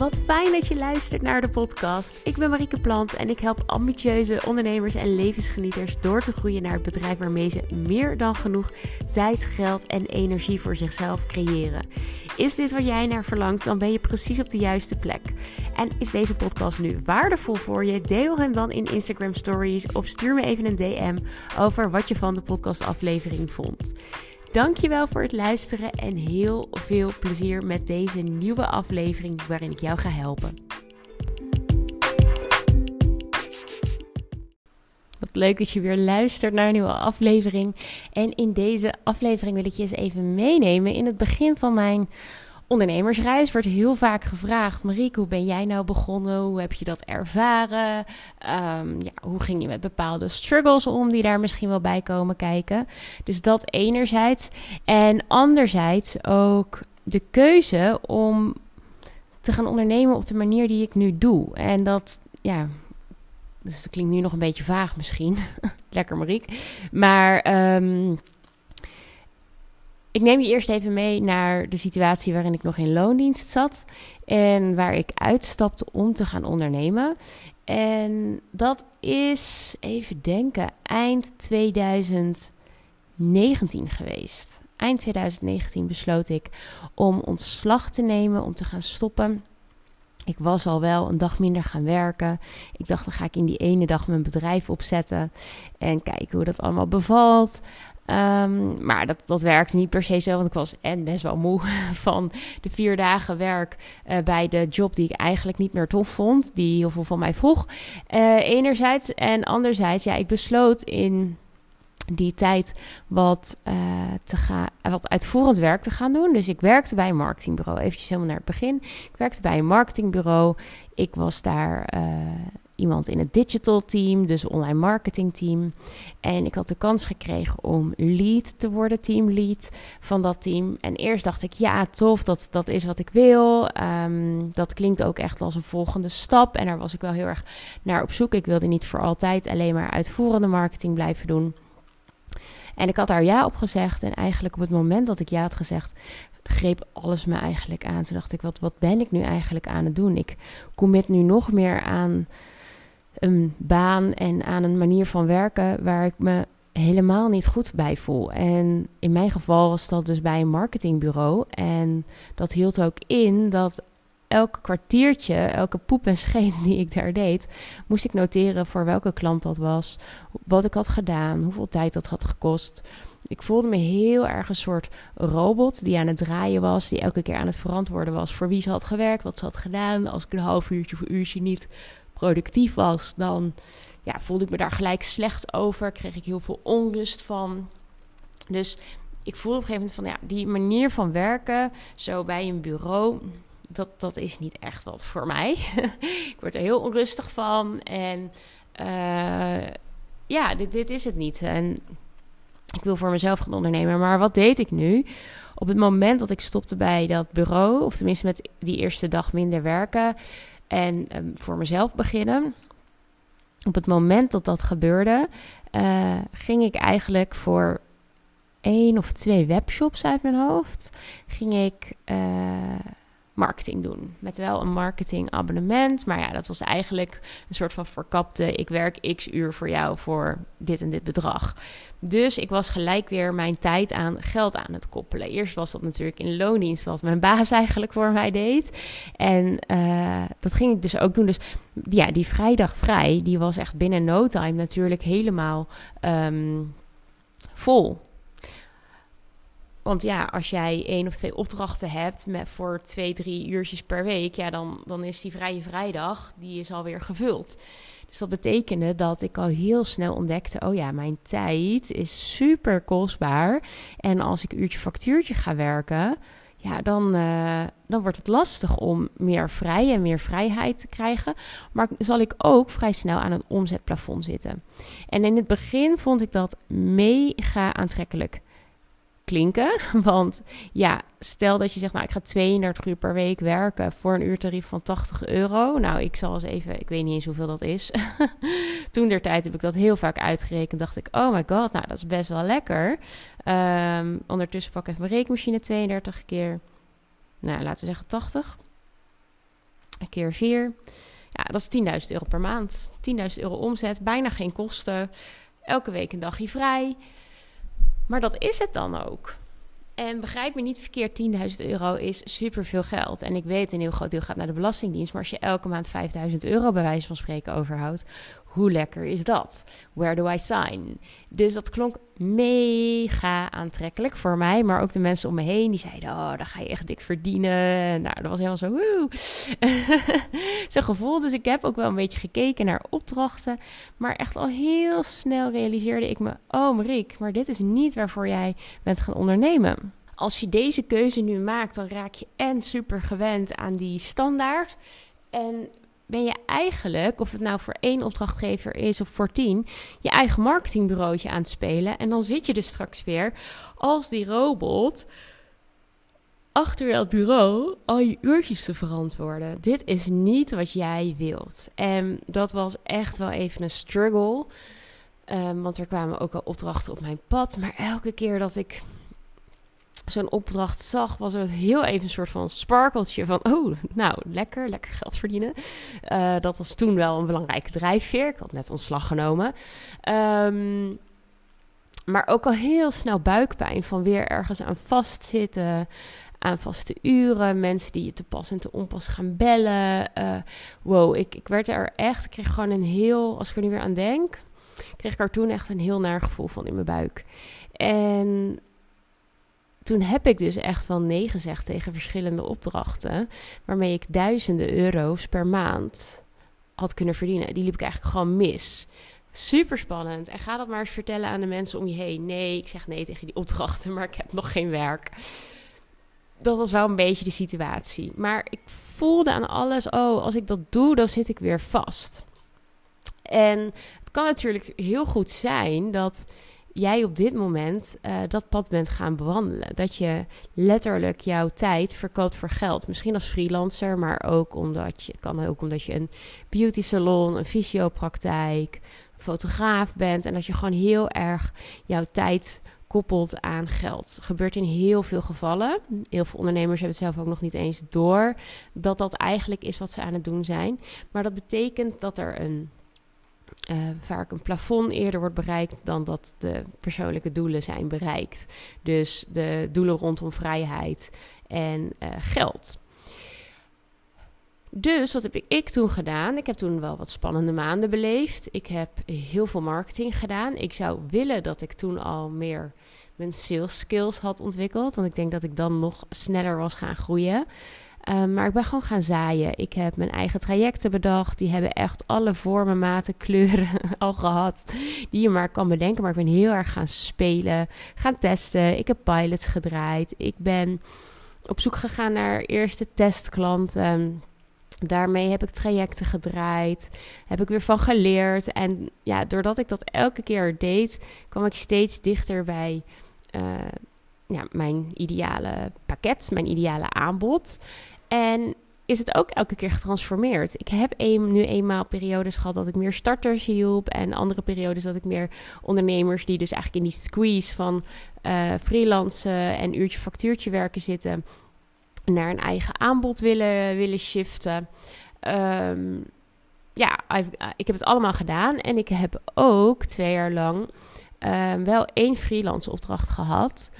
Wat fijn dat je luistert naar de podcast. Ik ben Marieke Plant en ik help ambitieuze ondernemers en levensgenieters door te groeien naar het bedrijf waarmee ze meer dan genoeg tijd, geld en energie voor zichzelf creëren. Is dit wat jij naar verlangt, dan ben je precies op de juiste plek. En is deze podcast nu waardevol voor je? Deel hem dan in Instagram Stories of stuur me even een DM over wat je van de podcastaflevering vond. Dankjewel voor het luisteren en heel veel plezier met deze nieuwe aflevering waarin ik jou ga helpen. Wat leuk dat je weer luistert naar een nieuwe aflevering. En in deze aflevering wil ik je eens even meenemen in het begin van mijn ondernemersreis wordt heel vaak gevraagd: Marieke, hoe ben jij nou begonnen? Hoe heb je dat ervaren? Ehm, ja, hoe ging je met bepaalde struggles om die daar misschien wel bij komen kijken? Dus dat enerzijds. En anderzijds ook de keuze om te gaan ondernemen op de manier die ik nu doe. En dat, ja. Dus dat klinkt nu nog een beetje vaag misschien. Lekker Marieke. Maar um, ik neem je eerst even mee naar de situatie waarin ik nog in loondienst zat en waar ik uitstapte om te gaan ondernemen. En dat is, even denken, eind 2019 geweest. Eind 2019 besloot ik om ontslag te nemen, om te gaan stoppen. Ik was al wel een dag minder gaan werken. Ik dacht, dan ga ik in die ene dag mijn bedrijf opzetten en kijken hoe dat allemaal bevalt. Um, maar dat, dat werkte niet per se zo, want ik was en best wel moe van de vier dagen werk uh, bij de job die ik eigenlijk niet meer tof vond, die heel veel van mij vroeg. Uh, enerzijds en anderzijds, ja, ik besloot in die tijd wat, uh, te gaan, wat uitvoerend werk te gaan doen. Dus ik werkte bij een marketingbureau. Even helemaal naar het begin. Ik werkte bij een marketingbureau. Ik was daar iemand in het digital team, dus online marketing team. En ik had de kans gekregen om lead te worden, team lead van dat team. En eerst dacht ik, ja, tof, dat, dat is wat ik wil. Um, dat klinkt ook echt als een volgende stap. En daar was ik wel heel erg naar op zoek. Ik wilde niet voor altijd alleen maar uitvoerende marketing blijven doen. En ik had daar ja op gezegd. En eigenlijk op het moment dat ik ja had gezegd, greep alles me eigenlijk aan. Toen dacht ik, wat, wat ben ik nu eigenlijk aan het doen? Ik commit nu nog meer aan een baan en aan een manier van werken waar ik me helemaal niet goed bij voel. En in mijn geval was dat dus bij een marketingbureau. En dat hield ook in dat elk kwartiertje, elke poep en scheet die ik daar deed, moest ik noteren voor welke klant dat was, wat ik had gedaan, hoeveel tijd dat had gekost. Ik voelde me heel erg een soort robot die aan het draaien was, die elke keer aan het verantwoorden was voor wie ze had gewerkt, wat ze had gedaan. Als ik een half uurtje of een uurtje niet productief was, dan ja, voelde ik me daar gelijk slecht over. Kreeg ik heel veel onrust van. Dus ik voelde op een gegeven moment van ja, die manier van werken, zo bij een bureau, dat, dat is niet echt wat voor mij. ik word er heel onrustig van. En uh, ja, dit, dit is het niet. En ik wil voor mezelf gaan ondernemen. Maar wat deed ik nu? Op het moment dat ik stopte bij dat bureau, of tenminste met die eerste dag minder werken, en um, voor mezelf beginnen. Op het moment dat dat gebeurde, uh, ging ik eigenlijk voor één of twee webshops uit mijn hoofd. Ging ik uh, marketing doen. Met wel een marketingabonnement. Maar ja, dat was eigenlijk een soort van verkapte: ik werk x uur voor jou voor dit en dit bedrag. Dus ik was gelijk weer mijn tijd aan geld aan het koppelen. Eerst was dat natuurlijk in loondienst, wat mijn baas eigenlijk voor mij deed. En uh, dat ging ik dus ook doen. Dus ja, die vrijdag vrij, die was echt binnen no time natuurlijk helemaal um, vol. Want ja, als jij één of twee opdrachten hebt met voor twee, drie uurtjes per week, ja, dan, dan is die vrije vrijdag, die is alweer gevuld. Dus dat betekende dat ik al heel snel ontdekte: oh ja, mijn tijd is super kostbaar. En als ik uurtje factuurtje ga werken, ja, dan, uh, dan wordt het lastig om meer vrij en meer vrijheid te krijgen. Maar zal ik ook vrij snel aan een omzetplafond zitten. En in het begin vond ik dat mega aantrekkelijk Want ja, stel dat je zegt, nou, ik ga 32 uur per week werken voor een uurtarief van 80 euro. Nou, ik zal eens even, ik weet niet eens hoeveel dat is. Toen der tijd heb ik dat heel vaak uitgerekend. Dacht ik, oh my god, nou, dat is best wel lekker. Um, ondertussen pak ik even mijn rekenmachine 32 keer. Nou, laten we zeggen 80. keer 4. Ja, dat is 10.000 euro per maand. 10.000 euro omzet, bijna geen kosten. Elke week een dagje vrij. Maar dat is het dan ook. En begrijp me niet verkeerd, 10.000 euro is superveel geld. En ik weet, een heel groot deel gaat naar de Belastingdienst. Maar als je elke maand 5.000 euro bij wijze van spreken overhoudt, hoe lekker is dat? Where do I sign? Dus dat klonk mega aantrekkelijk voor mij, maar ook de mensen om me heen die zeiden: Oh, dan ga je echt dik verdienen. Nou, dat was helemaal zo. Zo'n gevoel. Dus ik heb ook wel een beetje gekeken naar opdrachten, maar echt al heel snel realiseerde ik me: Oh, Mariek, maar dit is niet waarvoor jij bent gaan ondernemen. Als je deze keuze nu maakt, dan raak je en super gewend aan die standaard. En ben je eigenlijk, of het nou voor één opdrachtgever is of voor tien, je eigen marketingbureautje aan het spelen. En dan zit je dus straks weer als die robot achter het bureau al je uurtjes te verantwoorden. Dit is niet wat jij wilt. En dat was echt wel even een struggle. Um, want er kwamen ook al opdrachten op mijn pad. Maar elke keer dat ik zo'n opdracht zag, was het heel even een soort van sparkeltje van, oh, nou, lekker, lekker geld verdienen. Uh, dat was toen wel een belangrijke drijfveer. Ik had net ontslag genomen. Um, maar ook al heel snel buikpijn van weer ergens aan vastzitten, aan vaste uren, mensen die je te pas en te onpas gaan bellen. Uh, wow, ik, ik werd er echt, ik kreeg gewoon een heel, als ik er nu weer aan denk, kreeg ik er toen echt een heel naar gevoel van in mijn buik. En toen heb ik dus echt wel nee gezegd tegen verschillende opdrachten. Waarmee ik duizenden euro's per maand had kunnen verdienen. Die liep ik eigenlijk gewoon mis. Super spannend. En ga dat maar eens vertellen aan de mensen om je heen. Nee, ik zeg nee tegen die opdrachten, maar ik heb nog geen werk. Dat was wel een beetje de situatie. Maar ik voelde aan alles: oh, als ik dat doe, dan zit ik weer vast. En het kan natuurlijk heel goed zijn dat jij op dit moment uh, dat pad bent gaan bewandelen. Dat je letterlijk jouw tijd verkoopt voor geld. Misschien als freelancer, maar ook omdat je kan ook omdat je een beauty salon, een fysiopraktijk, fotograaf bent en dat je gewoon heel erg jouw tijd koppelt aan geld. Gebeurt in heel veel gevallen. Heel veel ondernemers hebben het zelf ook nog niet eens door dat dat eigenlijk is wat ze aan het doen zijn. Maar dat betekent dat er een uh, vaak een plafond eerder wordt bereikt dan dat de persoonlijke doelen zijn bereikt. Dus de doelen rondom vrijheid en uh, geld. Dus wat heb ik toen gedaan? Ik heb toen wel wat spannende maanden beleefd. Ik heb heel veel marketing gedaan. Ik zou willen dat ik toen al meer mijn sales skills had ontwikkeld. Want ik denk dat ik dan nog sneller was gaan groeien. Um, maar ik ben gewoon gaan zaaien. Ik heb mijn eigen trajecten bedacht. Die hebben echt alle vormen, maten, kleuren al gehad. Die je maar kan bedenken. Maar ik ben heel erg gaan spelen, gaan testen. Ik heb pilots gedraaid. Ik ben op zoek gegaan naar eerste testklanten. Daarmee heb ik trajecten gedraaid. Heb ik weer van geleerd. En ja, doordat ik dat elke keer deed, kwam ik steeds dichter bij. Uh, ja, mijn ideale pakket, mijn ideale aanbod. En is het ook elke keer getransformeerd. Ik heb nu eenmaal periodes gehad dat ik meer starters hielp. En andere periodes dat ik meer ondernemers die dus eigenlijk in die squeeze van uh, freelancen en uurtje factuurtje werken zitten. Naar een eigen aanbod willen, willen shiften. Um, ja, ik heb het allemaal gedaan. En ik heb ook twee jaar lang uh, wel één freelance opdracht gehad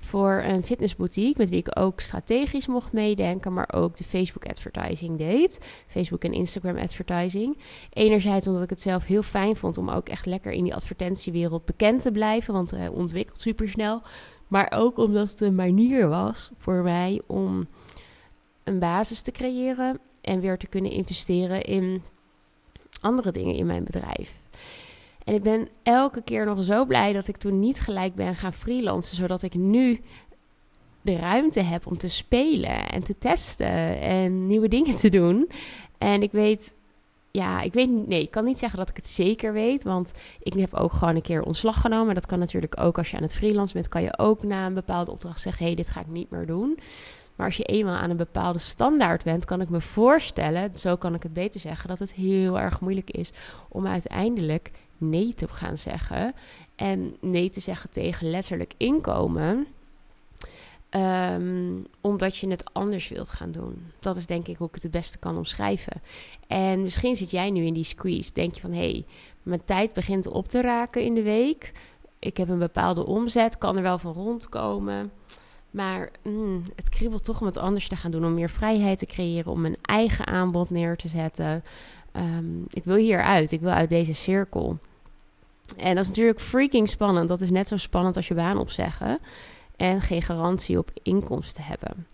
voor een fitnessboutique met wie ik ook strategisch mocht meedenken, maar ook de Facebook advertising deed. Facebook en Instagram advertising. Enerzijds omdat ik het zelf heel fijn vond om ook echt lekker in die advertentiewereld bekend te blijven, want hij ontwikkelt super snel. Maar ook omdat het een manier was voor mij om een basis te creëren en weer te kunnen investeren in andere dingen in mijn bedrijf. En ik ben elke keer nog zo blij dat ik toen niet gelijk ben gaan freelancen, zodat ik nu de ruimte heb om te spelen en te testen en nieuwe dingen te doen. En ik weet, ja, ik weet nee, ik kan niet zeggen dat ik het zeker weet, want ik heb ook gewoon een keer ontslag genomen. Dat kan natuurlijk ook als je aan het freelancen bent, kan je ook na een bepaalde opdracht zeggen: hé, hey, dit ga ik niet meer doen. Maar als je eenmaal aan een bepaalde standaard bent, kan ik me voorstellen, zo kan ik het beter zeggen, dat het heel erg moeilijk is om uiteindelijk nee te gaan zeggen. En nee te zeggen tegen letterlijk inkomen. Ehm, omdat je het anders wilt gaan doen. Dat is denk ik hoe ik het het beste kan omschrijven. En misschien zit jij nu in die squeeze. Denk je van, hé, hey, mijn tijd begint op te raken in de week. Ik heb een bepaalde omzet, kan er wel van rondkomen. Maar mm, het kriebelt toch om het anders te gaan doen. Om meer vrijheid te creëren. Om mijn eigen aanbod neer te zetten. Um, ik wil hieruit. Ik wil uit deze cirkel. En dat is natuurlijk freaking spannend. Dat is net zo spannend als je baan opzeggen. En geen garantie op inkomsten hebben.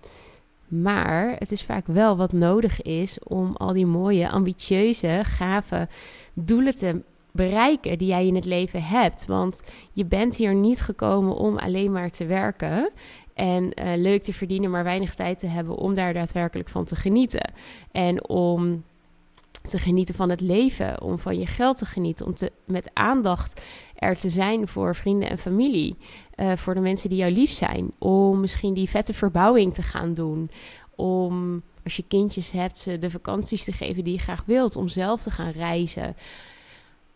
Maar het is vaak wel wat nodig is om al die mooie, ambitieuze, gave doelen te bereiken die jij in het leven hebt. Want je bent hier niet gekomen om alleen maar te werken en uh, leuk te verdienen, maar weinig tijd te hebben om daar daadwerkelijk van te genieten. En om te genieten van het leven, om van je geld te genieten, om te, met aandacht er te zijn voor vrienden en familie, uh, voor de mensen die jou lief zijn, om misschien die vette verbouwing te gaan doen, om als je kindjes hebt ze de vakanties te geven die je graag wilt, om zelf te gaan reizen.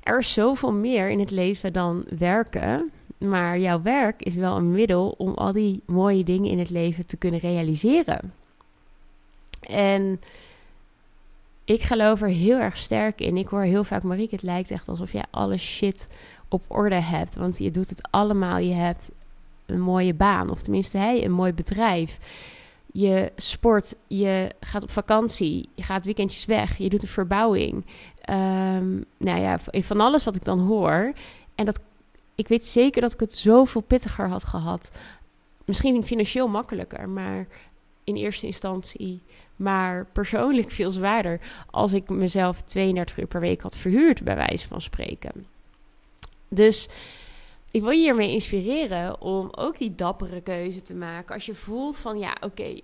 Er is zoveel meer in het leven dan werken. Maar jouw werk is wel een middel om al die mooie dingen in het leven te kunnen realiseren. En ik geloof er heel erg sterk in. Ik hoor heel vaak, Marieke, het lijkt echt alsof jij alle shit op orde hebt. Want je doet het allemaal. Je hebt een mooie baan, of tenminste hey, een mooi bedrijf. Je sport, je gaat op vakantie, je gaat weekendjes weg, je doet een verbouwing. Um, nou ja, van alles wat ik dan hoor. En dat, ik weet zeker dat ik het zoveel pittiger had gehad. Misschien financieel makkelijker, maar in eerste instantie. Maar persoonlijk veel zwaarder als ik mezelf 32 uur per week had verhuurd, bij wijze van spreken. Dus ik wil je hiermee inspireren om ook die dappere keuze te maken. Als je voelt van ja, oké,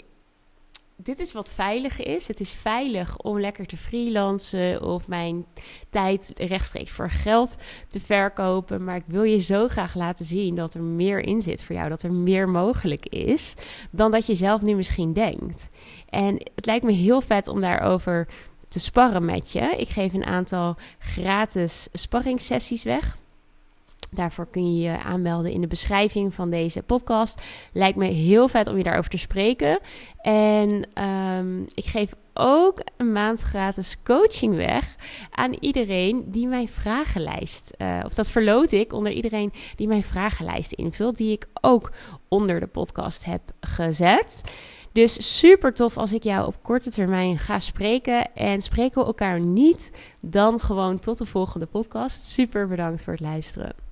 dit is wat veilig is. Het is veilig om lekker te freelancen of mijn tijd rechtstreeks voor geld te verkopen. Maar ik wil je zo graag laten zien dat er meer in zit voor jou. Dat er meer mogelijk is dan dat je zelf nu misschien denkt. En het lijkt me heel vet om daarover te sparren met je. Ik geef een aantal gratis sparringssessies weg. Daarvoor kun je je aanmelden in de beschrijving van deze podcast. Lijkt me heel vet om je daarover te spreken. En um, ik geef ook een maand gratis coaching weg aan iedereen die mijn vragenlijst. Uh, of dat verloot ik onder iedereen die mijn vragenlijst invult, die ik ook onder de podcast heb gezet. Dus super tof als ik jou op korte termijn ga spreken. En spreken we elkaar niet, dan gewoon tot de volgende podcast. Super bedankt voor het luisteren.